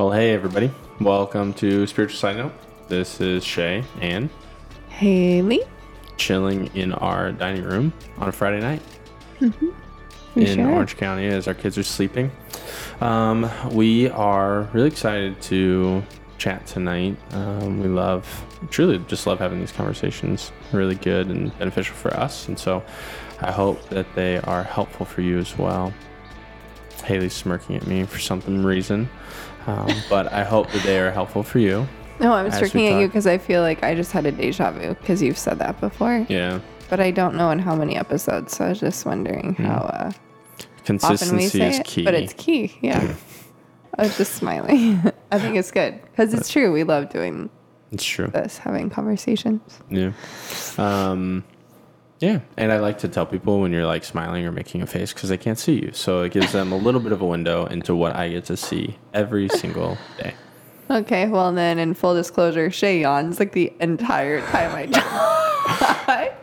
Well, hey everybody. Welcome to Spiritual Side Note. This is Shay and Haley. chilling in our dining room on a Friday night We in sure. Orange County as our kids are sleeping. Um, we are really excited to chat tonight. Um, we love, truly just love having these conversations. Really good and beneficial for us. And so I hope that they are helpful for you as well. Haley's smirking at me for some reason. Um, but I hope that they are helpful for you. No, I'm looking at you because I feel like I just had a deja vu because you've said that before, Yeah. but I don't know in how many episodes. So I was just wondering how uh, often we Consistency say is it, key. but it's key. Yeah, I was just smiling. I think it's good because it's true. We love doing it's true. this, having conversations. Yeah. Um, yeah. And I like to tell people when you're like smiling or making a face because they can't see you. So it gives them a little bit of a window into what I get to see every single day. Okay, well then, in full disclosure, Shay yawns like the entire time I talk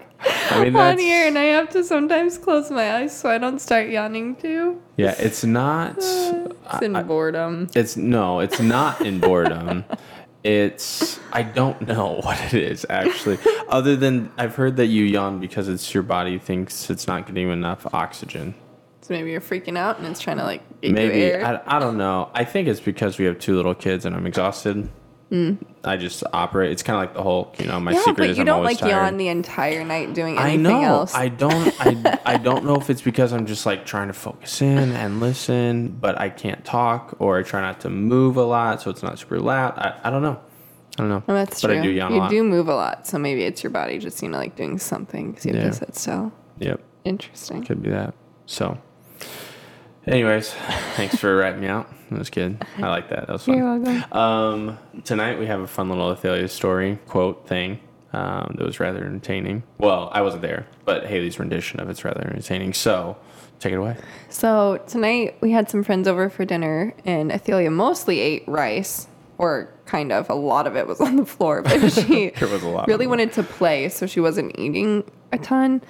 I mean, on here, and I have to sometimes close my eyes so I don't start yawning too. yeah, it's not, It's in boredom. it's no, it's not in boredom. It's, I don't know what it is actually, other than I've heard that you yawn because it's your body thinks it's not getting enough oxygen. So maybe you're freaking out and it's trying to like Maybe. I, I don't know. I think it's because we have two little kids and I'm exhausted. I just operate. It's kind of like the whole, you know, my yeah, secret but is you I'm don't always like tired. yawn the entire night doing I anything know. else. I don't. I, I don't know if it's because I'm just like trying to focus in and listen, but I can't talk, or I try not to move a lot, so it's not super loud. I, I don't know. I don't know. well, that's but true. I do yawn you a lot. do move a lot, so maybe it's your body just you know like doing something because you have Yeah. to sit still. Yep. Interesting. Could be that. So, anyways, thanks for writing me out. That was good. I like that. That was fun. You're welcome. Um, tonight we have a fun little Athalia story quote thing um, that was rather entertaining. Well, I wasn't there, but Haley's rendition of it's rather entertaining. So, take it away. So tonight we had some friends over for dinner, and Athalia mostly ate rice, or kind of. A lot of it was on the floor, but she was a lot. really wanted to play, so she wasn't eating a ton.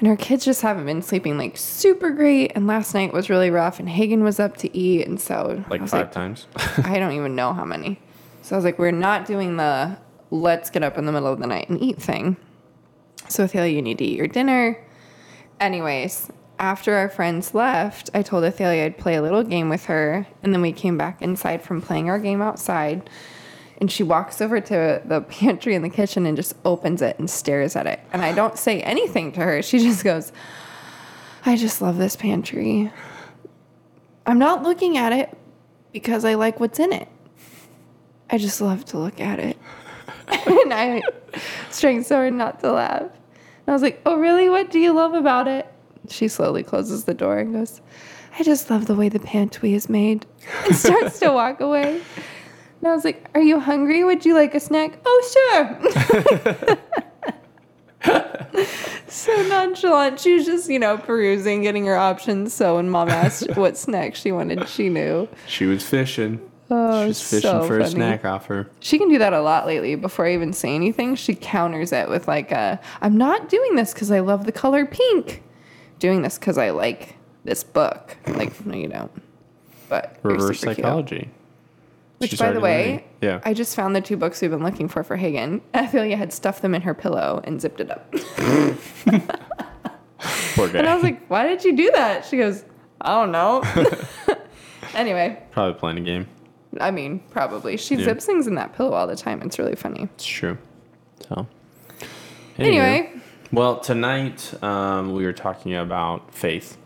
And our kids just haven't been sleeping like super great. And last night was really rough, and Hagen was up to eat, and so like five times. I don't even know how many. So I was like, we're not doing the let's get up in the middle of the night and eat thing. So Athalia, you need to eat your dinner. Anyways, after our friends left, I told Athalia I'd play a little game with her, and then we came back inside from playing our game outside. And she walks over to the pantry in the kitchen and just opens it and stares at it. And I don't say anything to her. She just goes, I just love this pantry. I'm not looking at it because I like what's in it. I just love to look at it. and I trying so hard not to laugh. And I was like, Oh, really? What do you love about it? She slowly closes the door and goes, I just love the way the pantry is made. And starts to walk away. And I was like, Are you hungry? Would you like a snack? Oh, sure. so nonchalant. She was just, you know, perusing, getting her options. So when mom asked what snack she wanted, she knew. she was fishing. Oh, She's fishing so for a snack offer. She can do that a lot lately. Before I even say anything, she counters it with like, a, "I'm not doing this because I love the color pink. Doing this because I like this book." Like, no, you don't. But Reverse super cute. Which, by the way, learning. yeah. I just found the two books we've been looking for for Hagen. Ophelia had stuffed them in her pillow and zipped it up. Poor guy. And I was like, why did you do that? She goes, I don't know. anyway, Probably playing a game. I mean, probably. She Yeah. zips things in that pillow all the time. It's really funny. It's true. So. Anyway, Well, tonight um, we were talking about faith.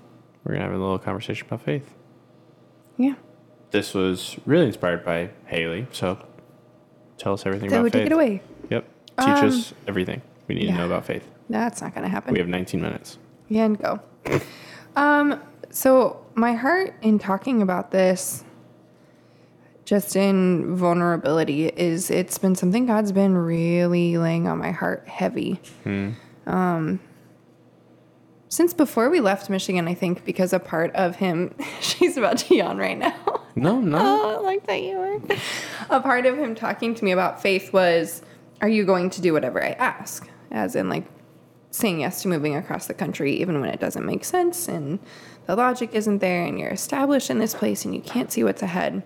We're gonna have a little conversation about faith. yeah. This was really inspired by Haley. So, tell us everything So about take faith. it away. Yep. Teach Um, us everything we need to know about faith. That's not going to happen. We have 19 minutes. Yeah, and go. Um, so my heart in talking about this, just in vulnerability, is it's been something God's been really laying on my heart heavy. Um, since before we left Michigan, I think because a part of him, she's about to yawn right now. No, no. Oh, like that you were. A part of him talking to me about faith was, Are you going to do whatever I ask? As in, like, saying yes to moving across the country, even when it doesn't make sense and the logic isn't there and you're established in this place and you can't see what's ahead.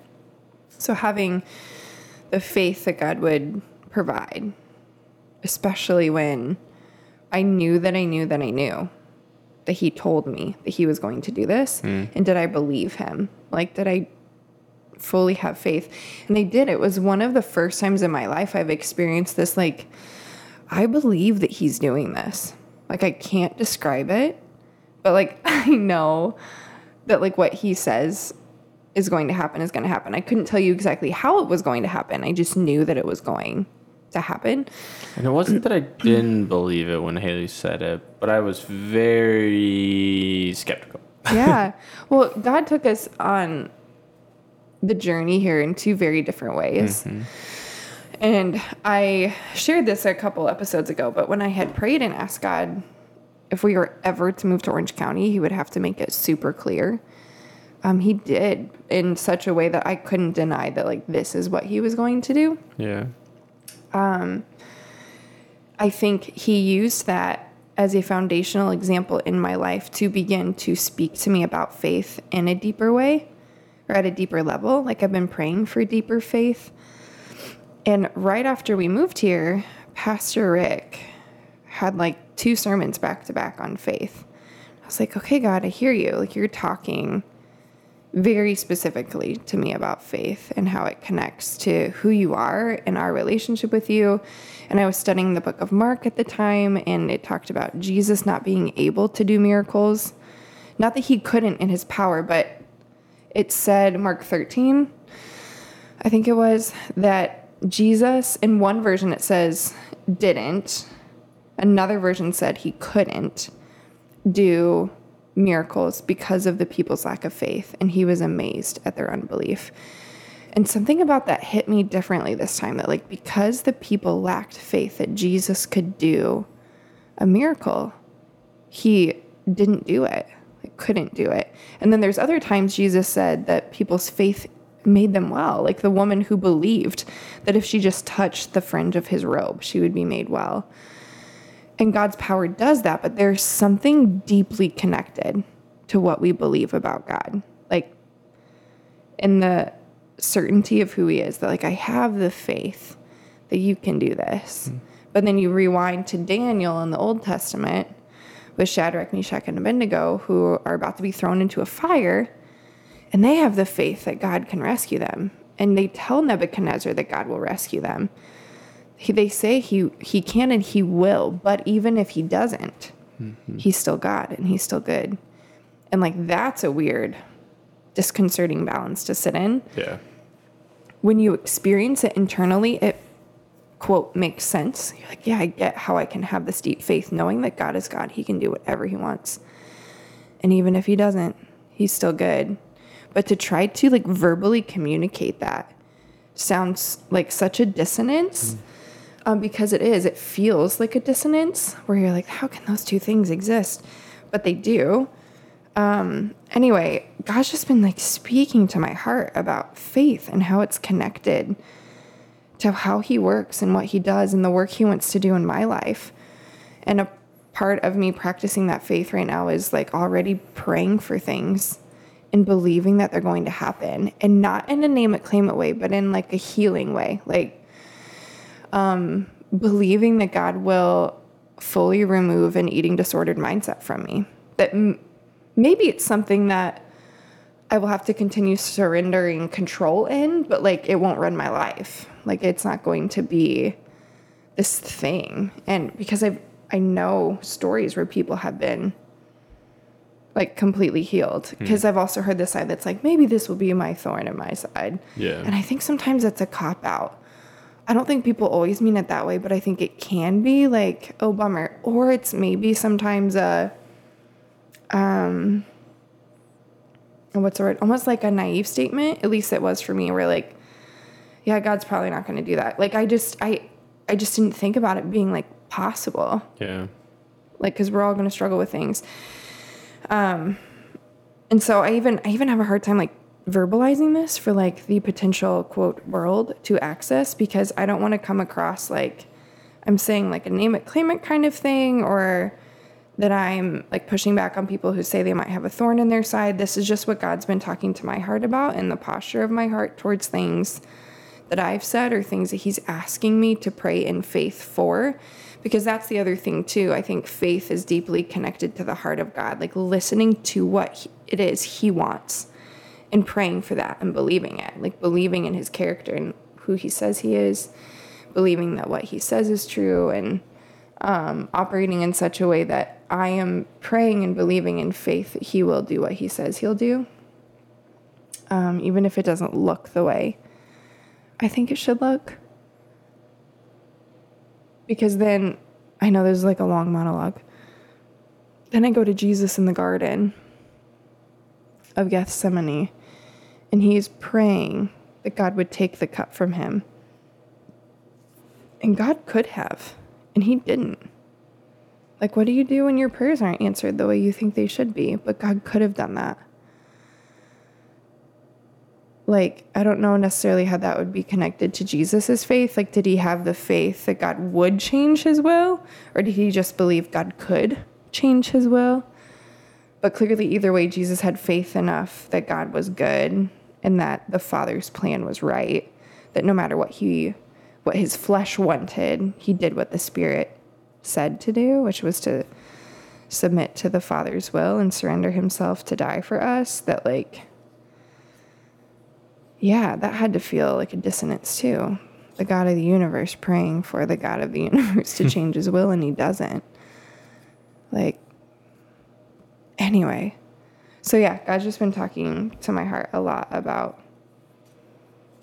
So having the faith that God would provide, especially when I knew that I knew that I knew that He told me that He was going to do this. Hmm. And did I believe Him? Like, did I fully have faith? And I did. It was one of the first times in my life I've experienced this, like, I believe that He's doing this. Like, I can't describe it, but like, I know that, like, what He says is going to happen is going to happen. I couldn't tell you exactly how it was going to happen. I just knew that it was going to happen. And it wasn't that I didn't believe it when Haley said it, but I was very skeptical. yeah. Well, God took us on the journey here in two very different ways. And I shared this a couple episodes ago, but when I had prayed and asked God if we were ever to move to Orange County, He would have to make it super clear. Um, he did in such a way that I couldn't deny that, like, this is what He was going to do. Yeah. Um, I think he used that as a foundational example in my life to begin to speak to me about faith in a deeper way or at a deeper level. Like I've been praying for deeper faith. And right after we moved here, Pastor Rick had like two sermons back to back on faith. I was like, okay, God, I hear you. Like you're talking very specifically to me about faith and how it connects to who you are and our relationship with you. And I was studying the book of Mark at the time, and it talked about Jesus not being able to do miracles. Not that he couldn't in his power, but it said, Mark 13, I think it was, that Jesus, in one version, it says didn't, another version said he couldn't do miracles because of the people's lack of faith, and he was amazed at their unbelief. And something about that hit me differently this time that, like, because the people lacked faith that Jesus could do a miracle, he didn't do it, like, couldn't do it. And then there's other times Jesus said that people's faith made them well, like the woman who believed that if she just touched the fringe of his robe, she would be made well. And God's power does that, but there's something deeply connected to what we believe about God. Like in the certainty of who he is, that like I have the faith that you can do this. Mm-hmm. But then you rewind to Daniel in the Old Testament with Shadrach, Meshach, and Abednego, who are about to be thrown into a fire, and they have the faith that God can rescue them. And they tell Nebuchadnezzar that God will rescue them he, they say he he can and he will but even if he doesn't mm-hmm. he's still god and he's still good. And like that's a weird disconcerting balance to sit in. Yeah. when you experience it internally it quote makes sense. You're like yeah i get how i can have this deep faith knowing that god is god. He can do whatever he wants. And even if he doesn't he's still good. But to try to like verbally communicate that sounds like such a dissonance mm-hmm. Um, because it is. It feels like a dissonance where you're like, how can those two things exist? But they do. Um, anyway, God's just been like speaking to my heart about faith and how it's connected to how He works and what He does and the work He wants to do in my life. And a part of me practicing that faith right now is like already praying for things and believing that they're going to happen and not in a name it claim it way but in like a healing way like um believing that god will fully remove an eating disordered mindset from me that m- maybe it's something that i will have to continue surrendering control in but like it won't run my life like it's not going to be this thing and because i i know stories where people have been like completely healed because I've also heard this side that's like maybe this will be my thorn in my side. Yeah. And I think sometimes that's a cop out. I don't think people always mean it that way, but I think it can be like, oh bummer. Or it's maybe sometimes a um what's the word? Almost like a naive statement. At least it was for me, where like, yeah, God's probably not gonna do that. Like I just I I just didn't think about it being like possible Yeah. like because we're all going to struggle with things um and so i even i even have a hard time like verbalizing this for like the potential quote world to access because i don't want to come across like i'm saying like a name it claim it kind of thing or that I'm like pushing back on people who say they might have a thorn in their side. This is just what God's been talking to my heart about and the posture of my heart towards things that I've said or things that He's asking me to pray in faith for. Because that's the other thing, too. I think faith is deeply connected to the heart of God, like listening to what it is He wants and praying for that and believing it, like believing in His character and who He says He is, believing that what He says is true, and um, operating in such a way that I am praying and believing in faith that He will do what He says He'll do, um, even if it doesn't look the way I think it should look. Because then I know there's like a long monologue. Then I go to Jesus in the garden of Gethsemane, and he is praying that God would take the cup from him. And God could have, and he didn't. Like, what do you do when your prayers aren't answered the way you think they should be? But God could have done that. Like, I don't know necessarily how that would be connected to Jesus's faith. Like, did he have the faith that God would change his will? Or did he just believe God could change his will? But clearly, either way, Jesus had faith enough that God was good and that the Father's plan was right. That no matter what he, what his flesh wanted, he did what the Spirit said to do, which was to submit to the Father's will and surrender himself to die for us, that, like, yeah, that had to feel like a dissonance too. The God of the universe praying for the God of the universe to change his will, and he doesn't. Like, anyway. So, yeah, God's just been talking to my heart a lot about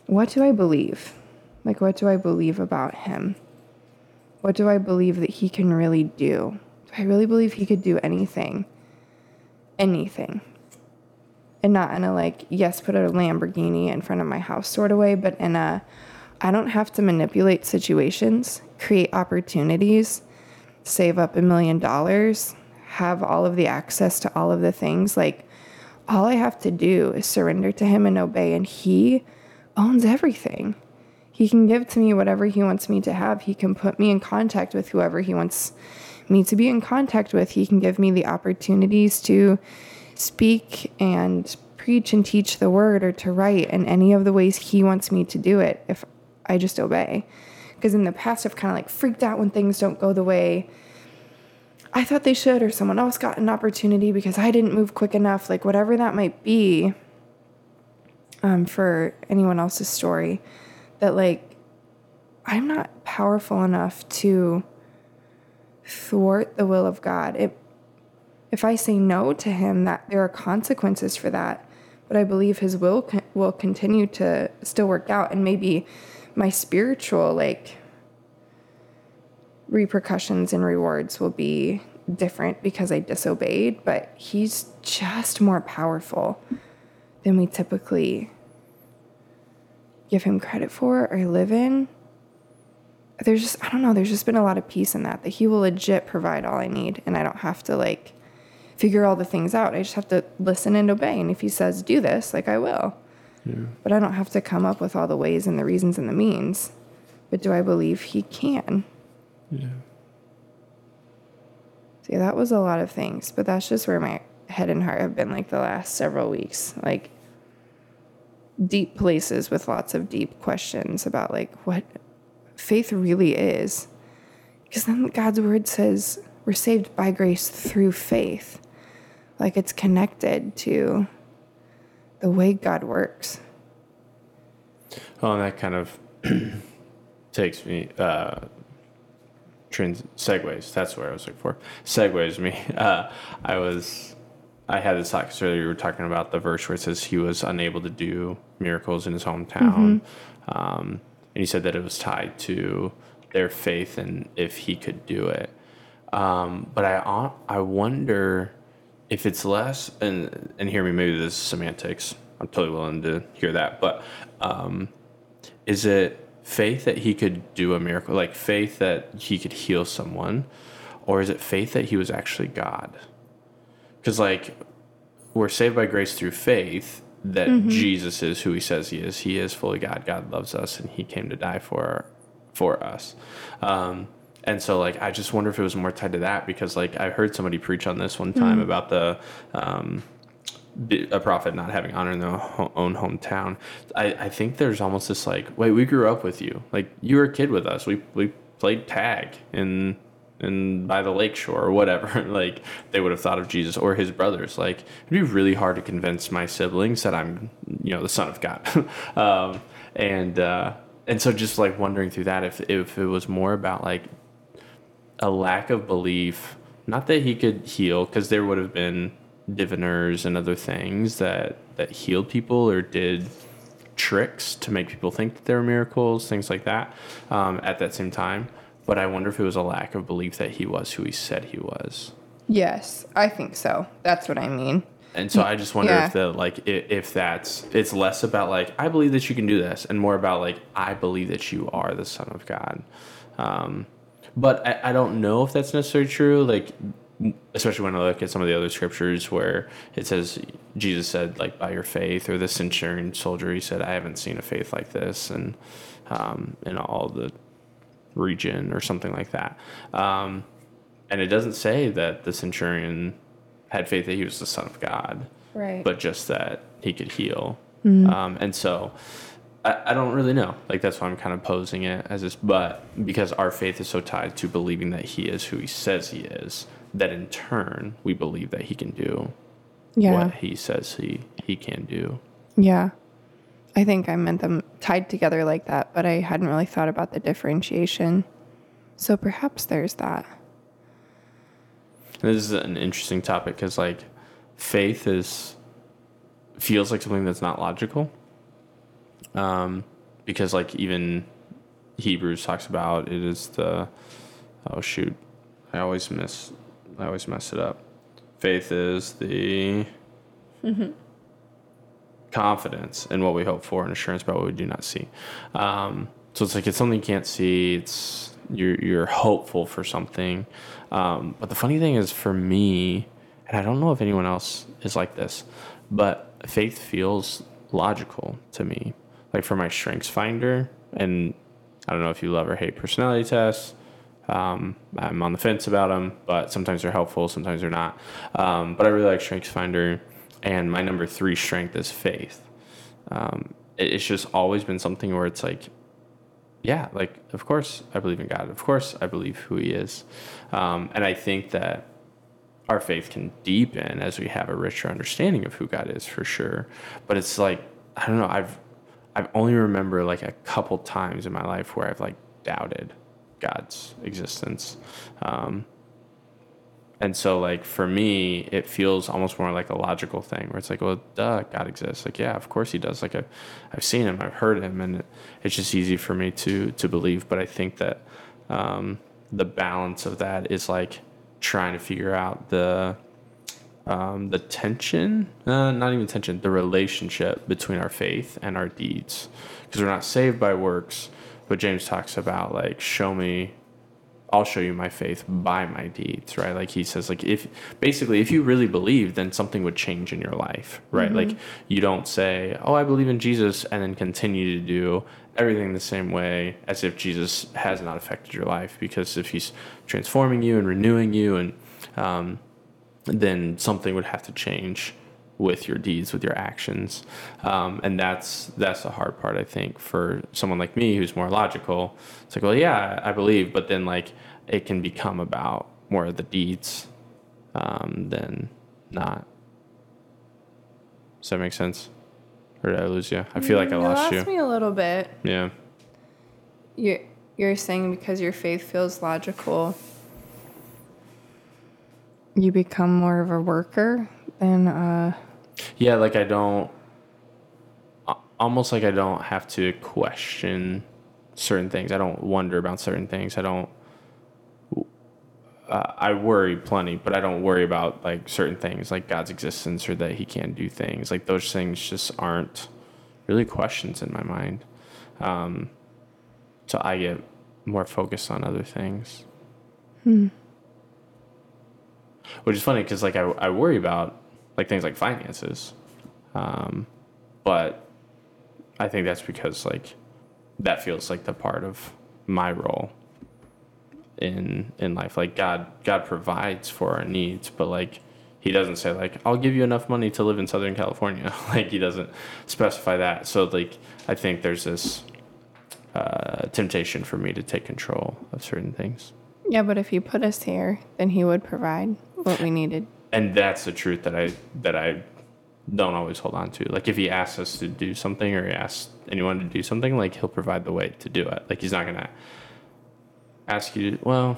what do I believe? Like, what do I believe about him? What do I believe that he can really do? Do I really believe he could do anything? Anything. And not in a like, yes, put a Lamborghini in front of my house sort of way, but in a, I don't have to manipulate situations, create opportunities, save up a million dollars, have all of the access to all of the things. Like, all I have to do is surrender to him and obey, and he owns everything. He can give to me whatever He wants me to have. He can put me in contact with whoever He wants me to be in contact with. He can give me the opportunities to speak and preach and teach the word or to write in any of the ways He wants me to do it if I just obey. Because in the past, I've kind of like freaked out when things don't go the way I thought they should, or someone else got an opportunity because I didn't move quick enough, like whatever that might be um, for anyone else's story that like I'm not powerful enough to thwart the will of God. It, if I say no to him, that there are consequences for that. But I believe his will will continue to still work out, and maybe my spiritual like repercussions and rewards will be different because I disobeyed. But he's just more powerful than we typically give him credit for or live in. There's just, I don't know, there's just been a lot of peace in that, that he will legit provide all I need and I don't have to like figure all the things out. I just have to listen and obey. And if he says, do this, like I will. Yeah. But I don't have to come up with all the ways and the reasons and the means. But do I believe he can? Yeah. See, that was a lot of things, but that's just where my head and heart have been like the last several weeks. Like, deep places with lots of deep questions about like what faith really is. Because then God's word says we're saved by grace through faith. Like it's connected to the way God works. Well, and that kind of takes me, uh, trans- segues. That's where I was looking for. Segues me. Uh, I was I had this talk earlier. You were talking about the verse where it says he was unable to do miracles in his hometown, mm-hmm. um, and he said that it was tied to their faith and if he could do it. Um, but I I wonder if it's less and and hear me. Maybe this is semantics. I'm totally willing to hear that. But um, is it faith that he could do a miracle, like faith that he could heal someone, or is it faith that he was actually God? because like we're saved by grace through faith that mm-hmm. Jesus is who he says he is. He is fully God. God loves us and he came to die for for us. Um, and so like I just wonder if it was more tied to that because like I heard somebody preach on this one time about the um, a prophet not having honor in their own hometown. I, I think there's almost this like, wait, we grew up with you. Like you were a kid with us. We we played tag in in by the lake shore or whatever. like they would have thought of Jesus or his brothers. Like it'd be really hard to convince my siblings that I'm you know the son of God. um, and uh, and so just like wondering through that if if it was more about like a lack of belief. Not that he could heal, because there would have been diviners and other things that that healed people or did tricks to make people think that there were miracles, things like that. Um, at that same time, but I wonder if it was a lack of belief that he was who he said he was. Yes, I think so. That's what I mean. And so I just wonder Yeah. if the like if, if that's it's less about like I believe that you can do this and more about like I believe that you are the son of God. Um, but I, I don't know if that's necessarily true. Like especially when I look at some of the other scriptures where it says Jesus said like by your faith or the centurion soldier he said I haven't seen a faith like this and um, in all the region or something like that. Um, and it doesn't say that the centurion had faith that he was the son of God, Right. but just that he could heal. Um, and so I, I don't really know. Like that's why I'm kind of posing it as this, but because our faith is so tied to believing that he is who he says he is, that in turn we believe that he can do yeah. what he says he he can do. Yeah. I think I meant them tied together like that, but I hadn't really thought about the differentiation. So perhaps there's that. This is an interesting topic because like faith is feels like something that's not logical. Um, because like even Hebrews talks about it is the oh shoot, I always miss I always mess it up. Faith is the confidence in what we hope for and assurance about what we do not see. Um, so it's like it's something you can't see. It's you're you're hopeful for something. Um, but the funny thing is, for me, and I don't know if anyone else is like this, but faith feels logical to me. Like for my Strengths Finder, and I don't know if you love or hate personality tests. Um, I'm on the fence about them, but sometimes they're helpful, sometimes they're not. Um, but I really like Strengths Finder, and my number three strength is faith. Um, it- it's just always been something where it's like, yeah, like of course I believe in God. Of course I believe who He is, um, and I think that our faith can deepen as we have a richer understanding of who God is for sure. But it's like I don't know. I've I've only remember like a couple times in my life where I've like doubted God's existence. Um, and so like for me, it feels almost more like a logical thing where it's like, well, duh, God exists. Like, yeah, of course he does. Like I've, I've seen him, I've heard him, and it, it's just easy for me to to believe. But I think that um, the balance of that is like trying to figure out the um, the tension, uh, not even tension, the relationship between our faith and our deeds. Because we're not saved by works, but James talks about like, show me, I'll show you my faith by my deeds, right? Like he says, like if basically if you really believe, then something would change in your life, right? Like you don't say, oh, I believe in Jesus, and then continue to do everything the same way as if Jesus has not affected your life. Because if he's transforming you and renewing you and um, then something would have to change with your deeds, with your actions, um, and that's that's the hard part. I think for someone like me who's more logical, it's like, well, yeah, I believe, but then like it can become about more of the deeds um, than not. Does that make sense? Or did I lose you? I feel like I lost you. Lost me a little bit. Yeah. You're, you're saying because your faith feels logical, you become more of a worker than uh Yeah, like I don't, almost like I don't have to question certain things. I don't wonder about certain things. I don't. Uh, I worry plenty, but I don't worry about like certain things, like God's existence or that He can't do things. Like those things just aren't really questions in my mind. Um, so I get more focused on other things. Hmm. Which is funny because like I, I worry about like things like finances, um, but I think that's because like that feels like the part of my role. in in life. Like God God provides for our needs, but like he doesn't say like I'll give you enough money to live in Southern California. like he doesn't specify that. So like I think there's this uh, temptation for me to take control of certain things. Yeah, but if he put us here, then he would provide what we needed. And that's the truth that I that I don't always hold on to. Like if he asks us to do something or he asks anyone to do something, like he'll provide the way to do it. Like he's not gonna ask you to, well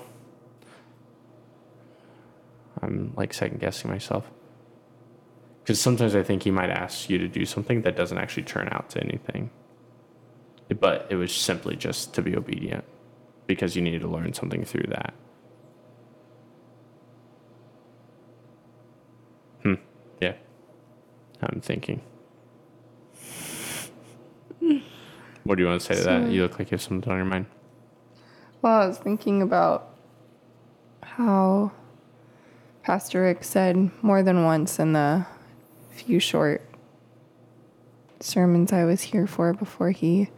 I'm like second guessing myself. Because sometimes I think he might ask you to do something that doesn't actually turn out to anything. But it was simply just to be obedient because you needed to learn something through that. Hmm. Yeah. I'm thinking. What do you want to say to that? You look like you have something on your mind. Well, I was thinking about how Pastor Rick said more than once in the few short sermons I was here for before he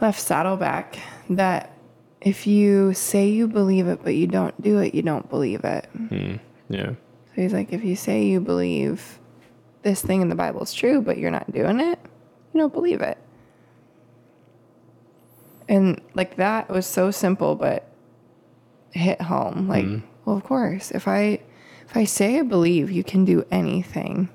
left Saddleback that if you say you believe it but you don't do it, you don't believe it. Hmm. Yeah. So he's like, if you say you believe this thing in the Bible is true, but you're not doing it, you don't believe it. And like that was so simple, but hit home. Like, mm-hmm. well, of course, if I if I say I believe you can do anything,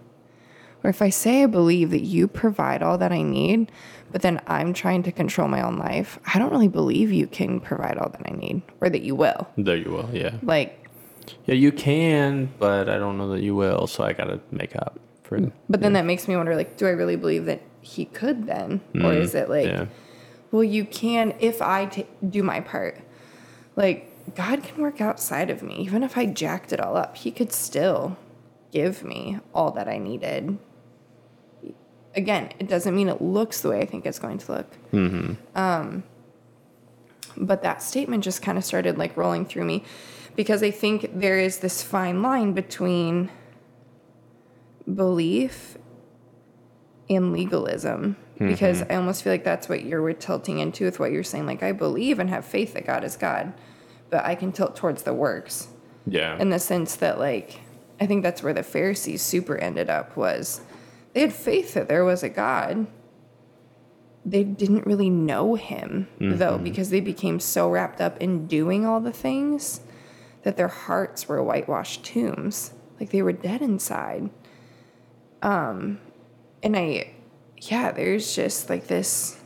or if I say I believe that you provide all that I need, but then I'm trying to control my own life, I don't really believe you can provide all that I need, or that you will. There you will. Yeah. Like, Yeah, you can, but I don't know that you will. So I got to make up for. But then that makes me wonder like, do I really believe that he could then? Or is it like, yeah. well, you can if I do my part? Like, God can work outside of me. Even if I jacked it all up, he could still give me all that I needed. Again, it doesn't mean it looks the way I think it's going to look. Um, but that statement just kind of started like rolling through me because I think there is this fine line between belief in legalism mm-hmm. because I almost feel like that's what you're tilting into with what you're saying. Like, I believe and have faith that God is God, but I can tilt towards the works Yeah. in the sense that, like, I think that's where the Pharisees super ended up was they had faith that there was a God. They didn't really know him though mm-hmm. because they became so wrapped up in doing all the things that their hearts were whitewashed tombs. Like they were dead inside. Um and I yeah, there's just like this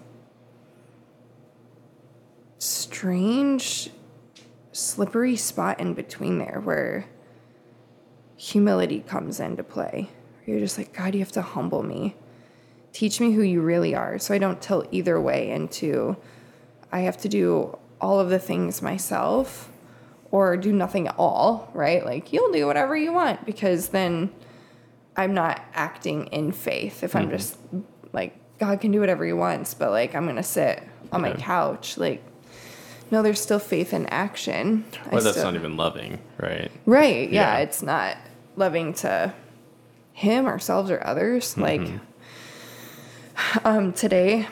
strange slippery spot in between there where humility comes into play. You're just like, God, you have to humble me. Teach me who you really are so I don't tilt either way into I have to do all of the things myself or do nothing at all, right? Like, you'll do whatever you want because then I'm not acting in faith. If I'm mm-hmm. just like, God can do whatever he wants, but like, I'm going to sit on my couch. Like, no, there's still faith in action. I Well, that's still- not even loving, right? Right. Yeah, Yeah. It's not loving to him, ourselves, or others. Mm-hmm. Like, um, today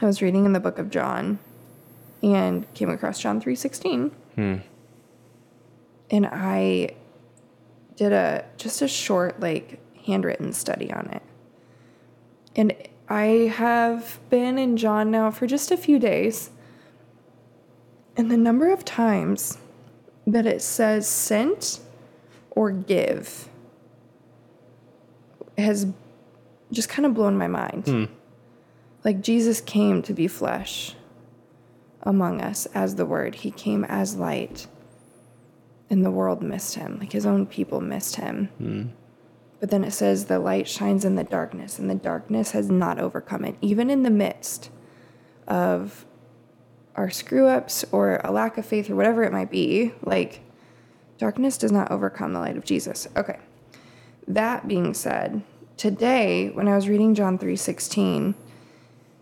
I was reading in the book of John and came across John three sixteen, hmm. and I did a just a short like handwritten study on it, and I have been in John now for just a few days. And the number of times that it says sent or give has just kind of blown my mind. Hmm. Like Jesus came to be flesh among us as the word. He came as light. And the world missed him. Like his own people missed him. Hmm. But then it says the light shines in the darkness, and the darkness has not overcome it, even in the midst of our screw ups or a lack of faith or whatever it might be. Like, darkness does not overcome the light of Jesus. Okay. That being said, today when I was reading John 3:16,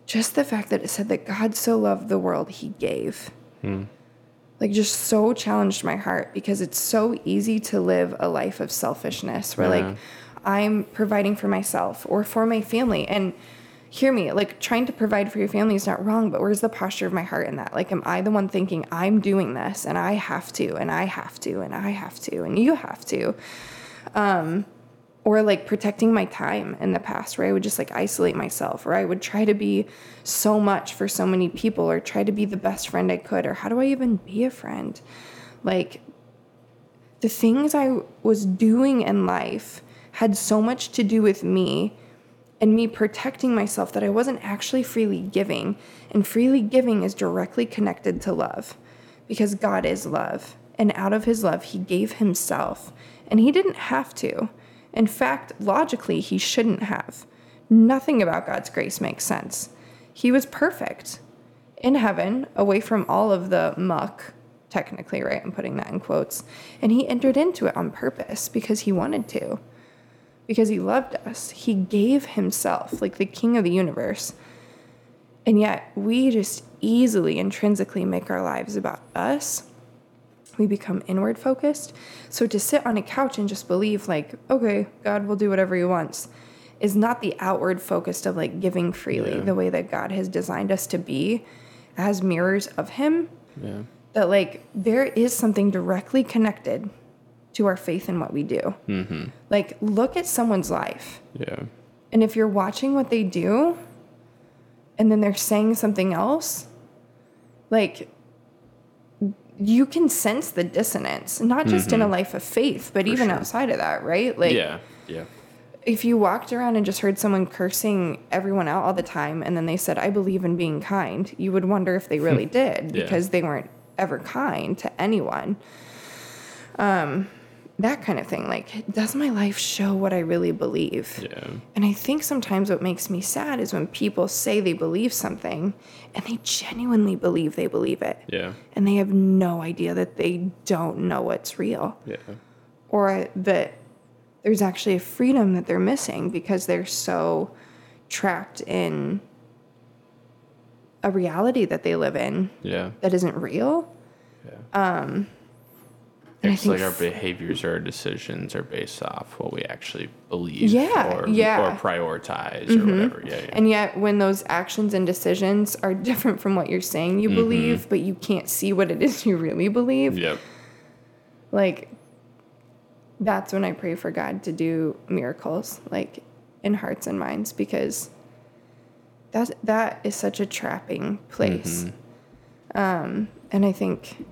just the fact that it said that God so loved the world he gave. Hmm. Like just so challenged my heart because it's so easy to live a life of selfishness where Yeah. like I'm providing for myself or for my family. And hear me like trying to provide for your family is not wrong but where's the posture of my heart in that? Like am i the one thinking i'm doing this and i have to and i have to and i have to and you have to? Um or like protecting my time in the past where i would just like isolate myself or i would try to be so much for so many people or try to be the best friend i could or how do i even be a friend like the things i was doing in life had so much to do with me and me protecting myself that I wasn't actually freely giving. And freely giving is directly connected to love because God is love. And out of his love, he gave himself. And he didn't have to. In fact, logically, he shouldn't have. Nothing about God's grace makes sense. He was perfect in heaven, away from all of the muck, technically, right? I'm putting that in quotes. And he entered into it on purpose because he wanted to because he loved us. He gave himself, like the king of the universe. And yet, we just easily intrinsically make our lives about us. We become inward focused. So, to sit on a couch and just believe, like, okay, God will do whatever he wants, is not the outward focused of like giving freely, Yeah. the way that God has designed us to be as mirrors of him. Yeah. That, like, there is something directly connected to our faith in what we do. Mm-hmm. Like, look at someone's life. Yeah. And if you're watching what they do and then they're saying something else, like, you can sense the dissonance, not just in a life of faith, but even sure. outside of that, right? Like, yeah. Yeah. if you walked around and just heard someone cursing everyone out all the time and then they said, I believe in being kind, you would wonder if they really did Yeah. because they weren't ever kind to anyone. Um, that kind of thing. Like, does my life show what I really believe? Yeah. And I think sometimes what makes me sad is when people say they believe something and they genuinely believe they believe it. Yeah. And they have no idea that they don't know what's real Yeah. or that there's actually a freedom that they're missing because they're so trapped in a reality that they live in Yeah. that isn't real. Yeah. Um, and it's like our behaviors or our decisions are based off what we actually believe Yeah, or, yeah. or prioritize or mm-hmm. whatever. Yeah, yeah. And yet, when those actions and decisions are different from what you're saying you mm-hmm. believe, but you can't see what it is you really believe, yep. like that's when I pray for God to do miracles, like in hearts and minds, because that that is such a trapping place. Mm-hmm. Um, and I think,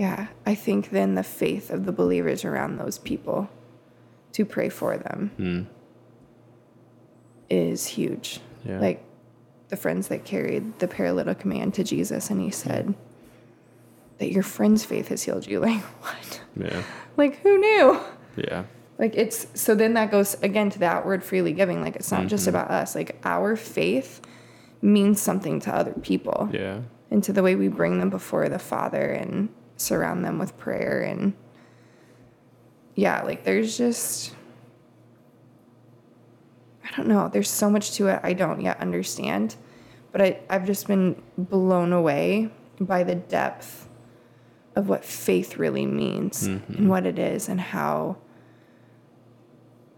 yeah, I think then the faith of the believers around those people to pray for them Mm. is huge. Yeah. Like the friends that carried the paralytic man to Jesus, and he said that your friend's faith has healed you. Like, what? Yeah. Like, who knew? Yeah. Like, it's so then that goes again to the outward freely giving. Like, it's not just about us. Like, our faith means something to other people Yeah. and to the way we bring them before the Father and surround them with prayer. And yeah, like, there's just, I don't know, there's so much to it I don't yet understand. But I, I've just been blown away by the depth of what faith really means mm-hmm. and what it is and how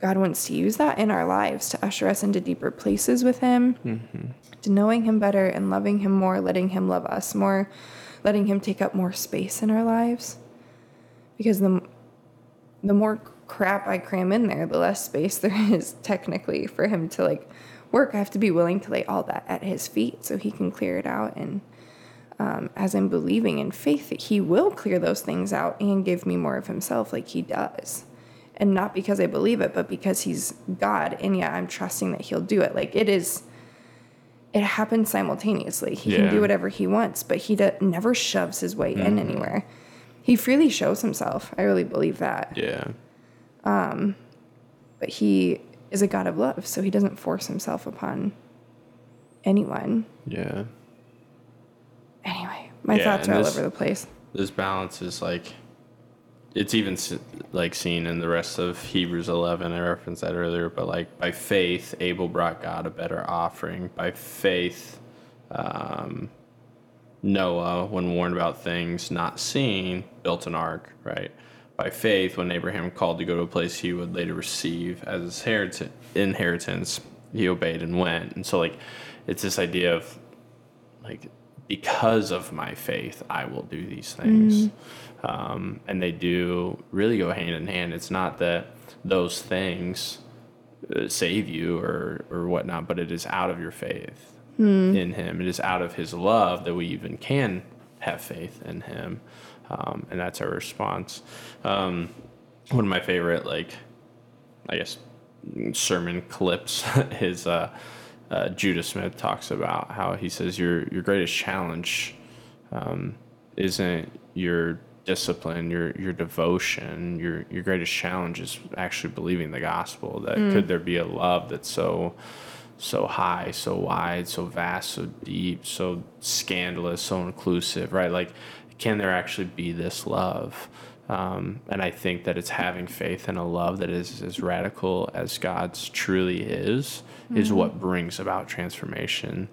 God wants to use that in our lives to usher us into deeper places with Him, mm-hmm. to knowing Him better and loving Him more, letting Him love us more, letting Him take up more space in our lives. Because the, the more crap I cram in there, the less space there is technically for Him to like work. I have to be willing to lay all that at His feet so He can clear it out. And um, as I'm believing in faith that He will clear those things out and give me more of Himself like He does. And not because I believe it, but because He's God. And yet I'm trusting that He'll do it. Like it is, it happens simultaneously. He can do whatever He wants, but He do- never shoves His way in mm-hmm. anywhere. He freely shows Himself. I really believe that. Yeah. Um, but He is a God of love, so He doesn't force Himself upon anyone. Yeah. Anyway, my Yeah, thoughts are all this- over the place. This balance is like, it's even like seen in the rest of Hebrews 11. I referenced that earlier, but like by faith, Abel brought God a better offering. By faith, um, Noah, when warned about things not seen, built an ark, right? by faith, when Abraham called to go to a place he would later receive as his inherit- inheritance, he obeyed and went. And so, like, it's this idea of, like, because of my faith, I will do these things. Um, and they do really go hand in hand. It's not that those things uh, save you or, or whatnot, but it is out of your faith in Him. It is out of His love that we even can have faith in Him. Um, and that's our response. Um, one of my favorite, like, I guess, sermon clips is uh, uh, Judah Smith talks about how he says your your greatest challenge um, isn't your discipline, your your devotion. Your your greatest challenge is actually believing the gospel. That could there be a love that's so so high, so wide, so vast, so deep, so scandalous, so inclusive, right? Like, can there actually be this love? Um, and I think that it's having faith in a love that is as radical as God's truly is, is what brings about transformation.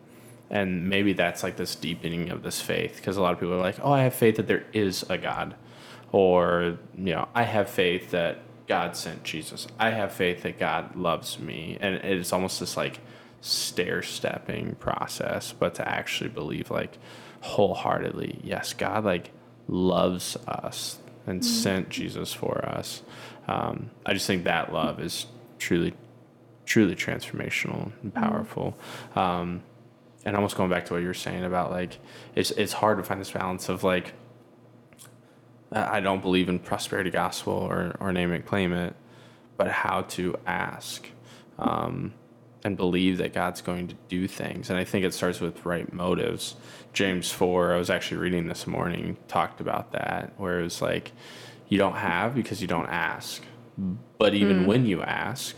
And maybe that's like this deepening of this faith, because a lot of people are like, oh, I have faith that there is a God. Or, you know, I have faith that God sent Jesus. I have faith that God loves me. And it's almost this like stair stepping process, but to actually believe like wholeheartedly, yes, God like loves us and sent Jesus for us. Um, I just think that love is truly, truly transformational and powerful. Um, and almost going back to what you were saying about like, it's, it's hard to find this balance of like, I don't believe in prosperity gospel or, or name it, claim it, but how to ask um, and believe that God's going to do things. And I think it starts with right motives. James 4, I was actually reading this morning, talked about that, where it was like, you don't have because you don't ask. But even when you ask,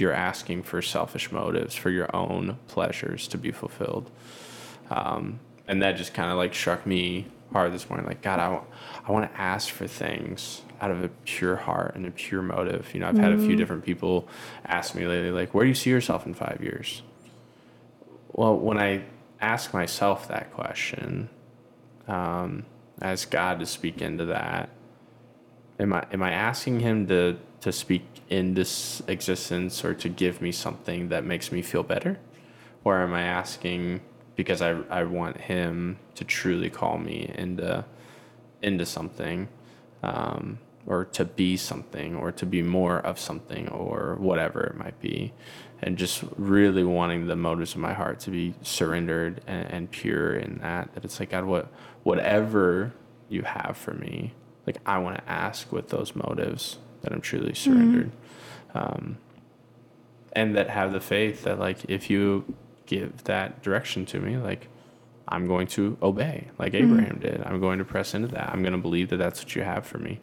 you're asking for selfish motives, for your own pleasures to be fulfilled. Um, and that just kind of like struck me hard this morning. Like, God, I want, I want to ask for things out of a pure heart and a pure motive. You know, I've had a few different people ask me lately, like, where do you see yourself in five years? Well, when I ask myself that question, um, as God to speak into that, am I am I asking Him to to speak in this existence or to give me something that makes me feel better, or am I asking because I I want Him to truly call me into into something, um, or to be something, or to be more of something, or whatever it might be, and just really wanting the motives of my heart to be surrendered and, and pure in that. That it's like God, what whatever you have for me, like I want to ask with those motives that I'm truly surrendered, um, and that have the faith that like if you give that direction to me, like I'm going to obey, like Abraham did. I'm going to press into that. I'm going to believe that that's what you have for me.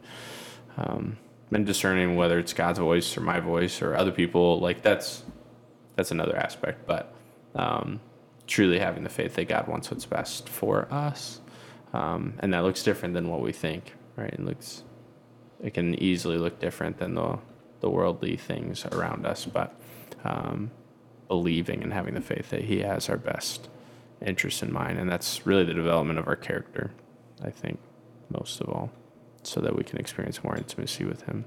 Um, and discerning whether it's God's voice or my voice or other people, like that's that's another aspect. But um, truly having the faith that God wants what's best for us, um, and that looks different than what we think, right? It looks it can easily look different than the the worldly things around us, but um, believing and having the faith that He has our best interests in mind, and that's really the development of our character, I think, most of all, so that we can experience more intimacy with Him.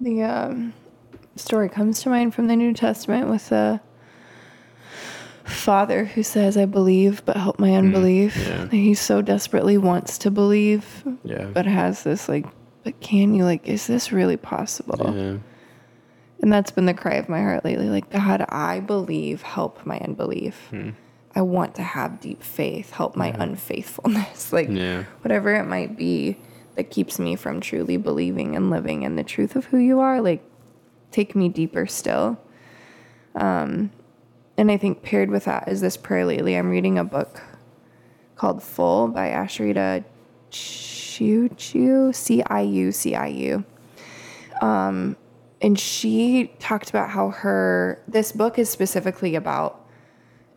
The um, story comes to mind from the New Testament with the father who says, I believe, but help my unbelief. yeah. He so desperately wants to believe, Yeah. but has this like, but can you, like, is this really possible? yeah. And that's been the cry of my heart lately. Like, God, I believe, help my unbelief. I want to have deep faith, help my unfaithfulness. like, Yeah. whatever it might be that keeps me from truly believing and living in the truth of who you are, like, take me deeper still. Um, and I think paired with that is this prayer lately. I'm reading a book called Full by Asheritah Ciu, C I U C I U um, and she talked about how her this book is specifically about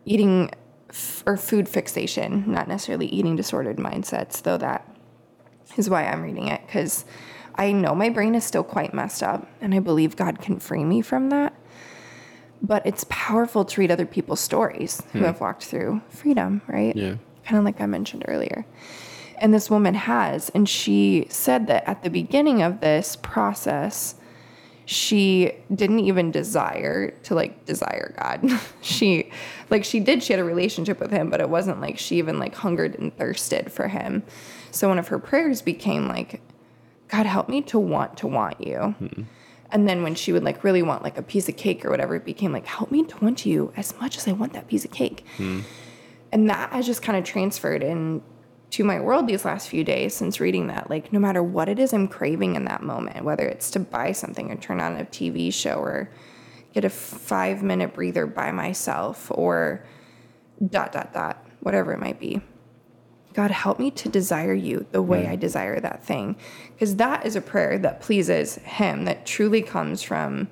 eating f- or food fixation not necessarily eating disordered mindsets though that is why i'm reading it because i know my brain is still quite messed up and i believe god can free me from that but it's powerful to read other people's stories who hmm. have walked through freedom right Yeah. kind of like i mentioned earlier And this woman has. And she said that at the beginning of this process, she didn't even desire to like desire God. she like she did she had a relationship with him, but it wasn't like she even like hungered and thirsted for him. So one of her prayers became like God help me to want to want you. Hmm. And then when she would like really want like a piece of cake or whatever, it became like help me to want you as much as I want that piece of cake. Hmm. And that has just kind of transferred in to my world these last few days since reading that. Like, no matter what it is I'm craving in that moment, whether it's to buy something or turn on a TV show or get a five minute breather by myself or dot, dot, dot, whatever it might be. God, help me to desire you the way I desire that thing. Because that is a prayer that pleases Him, that truly comes from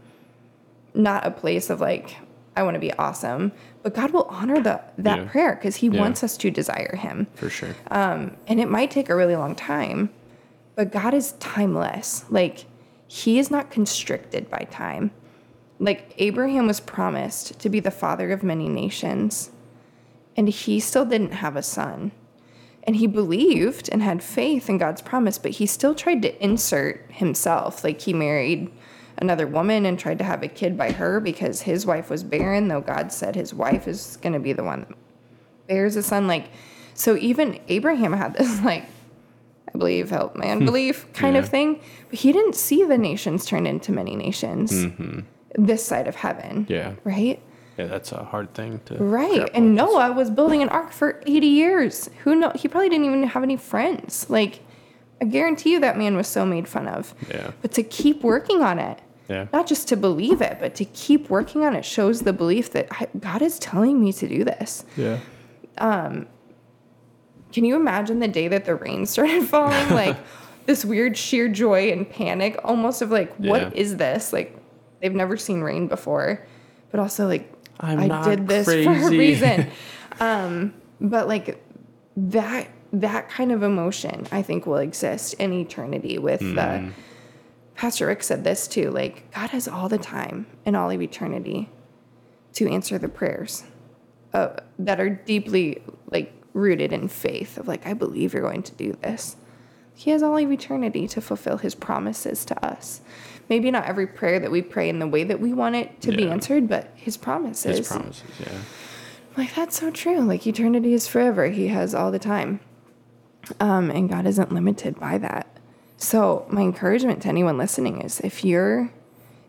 not a place of like, I want to be awesome, but God will honor the, that Yeah. prayer because He Yeah. wants us to desire Him. For sure. Um, and it might take a really long time, but God is timeless. Like, He is not constricted by time. Like, Abraham was promised to be the father of many nations, and he still didn't have a son. And he believed and had faith in God's promise, but he still tried to insert himself. Like, he married another woman and tried to have a kid by her because his wife was barren, though God said his wife is going to be the one that bears a son. Like, so even Abraham had this, like, I believe, help my unbelief hmm. kind of thing. But he didn't see the nations turned into many nations mm-hmm. this side of heaven. Yeah. Right? Yeah, that's a hard thing to. Right. And. Noah was building an ark for 80 years. Who know? He probably didn't even have any friends. Like, I guarantee you that man was so made fun of. Yeah. But to keep working on it, Yeah. not just to believe it, but to keep working on it shows the belief that I, God is telling me to do this. Yeah. Um, can you imagine the day that the rain started falling? Like this weird sheer joy and panic, almost of like, what Yeah. is this? Like they've never seen rain before, but also like I'm I did this for a reason. um, but like that that kind of emotion, I think, will exist in eternity. With Hmm. the Pastor Rick said this too. Like God has all the time and all of eternity to answer the prayers uh, that are deeply like rooted in faith of like I believe you're going to do this. He has all of eternity to fulfill his promises to us. Maybe not every prayer that we pray in the way that we want it to be answered, but his promises. His promises. Yeah. Like that's so true. Like eternity is forever. He has all the time. Um, and God isn't limited by that. So my encouragement to anyone listening is if you're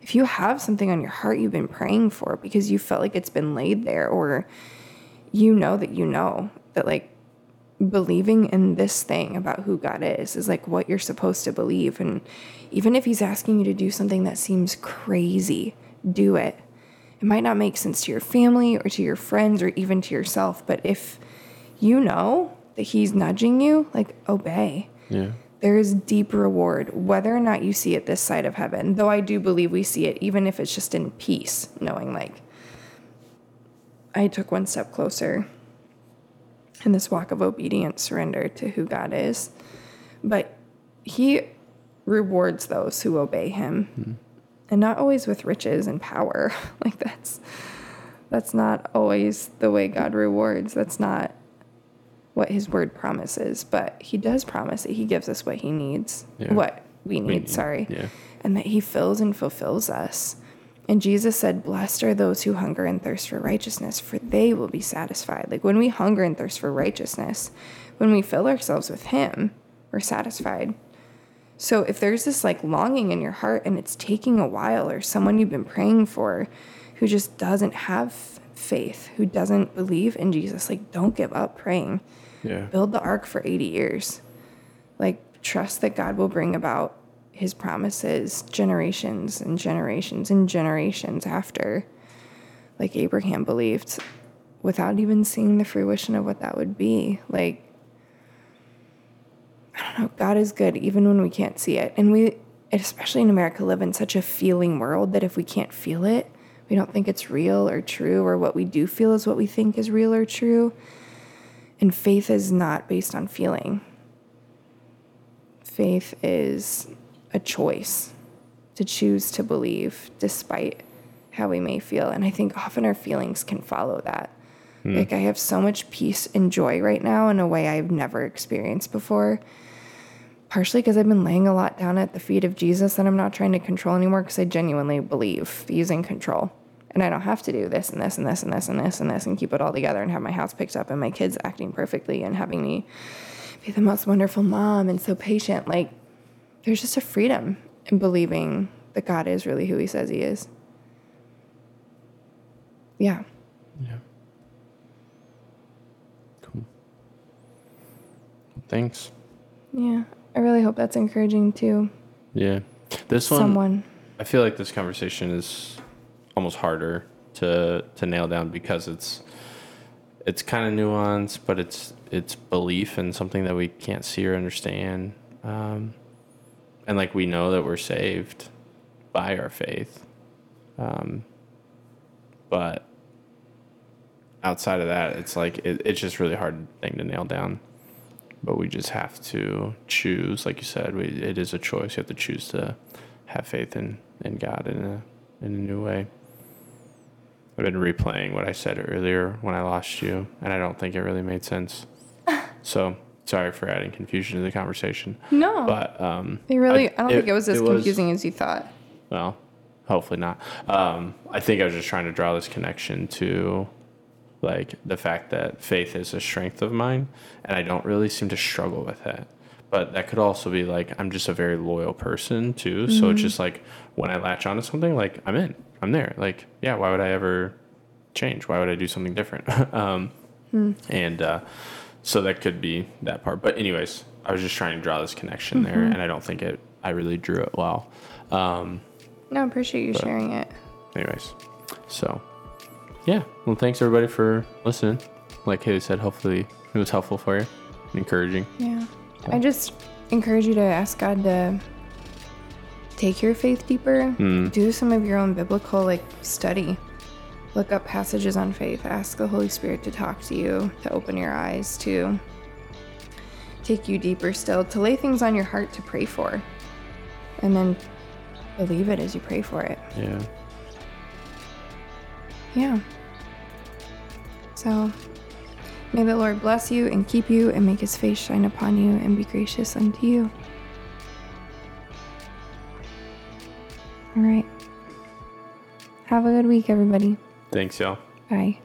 if you have something on your heart you've been praying for because you felt like it's been laid there or you know that you know that like believing in this thing about who God is is like what you're supposed to believe and even if he's asking you to do something that seems crazy, do it. It might not make sense to your family or to your friends or even to yourself, but if you know that he's nudging you, like obey. Yeah. There is deep reward, whether or not you see it this side of heaven. Though I do believe we see it, even if it's just in peace, knowing like I took one step closer in this walk of obedience, surrender to who God is. But He rewards those who obey Him, hmm. and not always with riches and power. like that's that's not always the way God rewards. That's not what His word promises. But He does promise that He gives us what He needs, Yeah. what we need. need, sorry, yeah. and that He fills and fulfills us. And Jesus said, Blessed are those who hunger and thirst for righteousness, for they will be satisfied. Like when we hunger and thirst for righteousness, when we fill ourselves with Him, we're satisfied. So if there's this like longing in your heart and it's taking a while, or someone you've been praying for who just doesn't have faith, who doesn't believe in Jesus, like don't give up praying. Yeah. Build the ark for 80 years. Like trust that God will bring about his promises generations and generations and generations after like Abraham believed without even seeing the fruition of what that would be. Like I don't know, God is good even when we can't see it. And we especially in America live in such a feeling world that if we can't feel it, we don't think it's real or true or what we do feel is what we think is real or true. And faith is not based on feeling. Faith is a choice to choose to believe despite how we may feel. And I think often our feelings can follow that. Hmm. Like I have so much peace and joy right now in a way I've never experienced before. Partially because I've been laying a lot down at the feet of Jesus and I'm not trying to control anymore because I genuinely believe in control. And I don't have to do this and this and this and this and this and this and keep it all together and have my house picked up and my kids acting perfectly and having me be the most wonderful mom and so patient. Like there's just a freedom in believing that God is really who he says he is. Yeah. Yeah. Cool. Thanks. Yeah. I really hope that's encouraging too. Yeah. This one, someone. I feel like this conversation is almost harder to to nail down because it's it's kind of nuanced, but it's it's belief in something that we can't see or understand. Um, and like we know that we're saved by our faith, um, but outside of that, it's like it, it's just really hard thing to nail down. But we just have to choose, like you said, we, it is a choice. You have to choose to have faith in, in God in a in a new way. I've been replaying what I said earlier when I lost you, and I don't think it really made sense. so sorry for adding confusion to the conversation. No. But um, It really, I- I, don't it- think it was as it was- confusing as you thought. well, hopefully not. Um, I think I was just trying to draw this connection to like the fact that faith is a strength of mine, and I don't really seem to struggle with that. But that could also be like I'm just a very loyal person too. So it's just like when I latch onto something, like I'm in, I'm there. Like yeah, why would I ever change? Why would I do something different? um, And uh, so that could be that part. But anyways, I was just trying to draw this connection there, and I don't think it. I really drew it well. Um, No, I appreciate you sharing it. anyways, so yeah. Well, thanks everybody for listening. Like Haley said, hopefully it was helpful for you, encouraging. Yeah. I just encourage you to ask God to take your faith deeper. Do some of your own biblical like study. Look up passages on faith. Ask the Holy Spirit to talk to you, to open your eyes, to take you deeper still, to lay things on your heart to pray for. And then believe it as you pray for it. Yeah. Yeah. So may the Lord bless you and keep you and make his face shine upon you and be gracious unto you. All right. Have a good week, everybody. Thanks, y'all. Bye.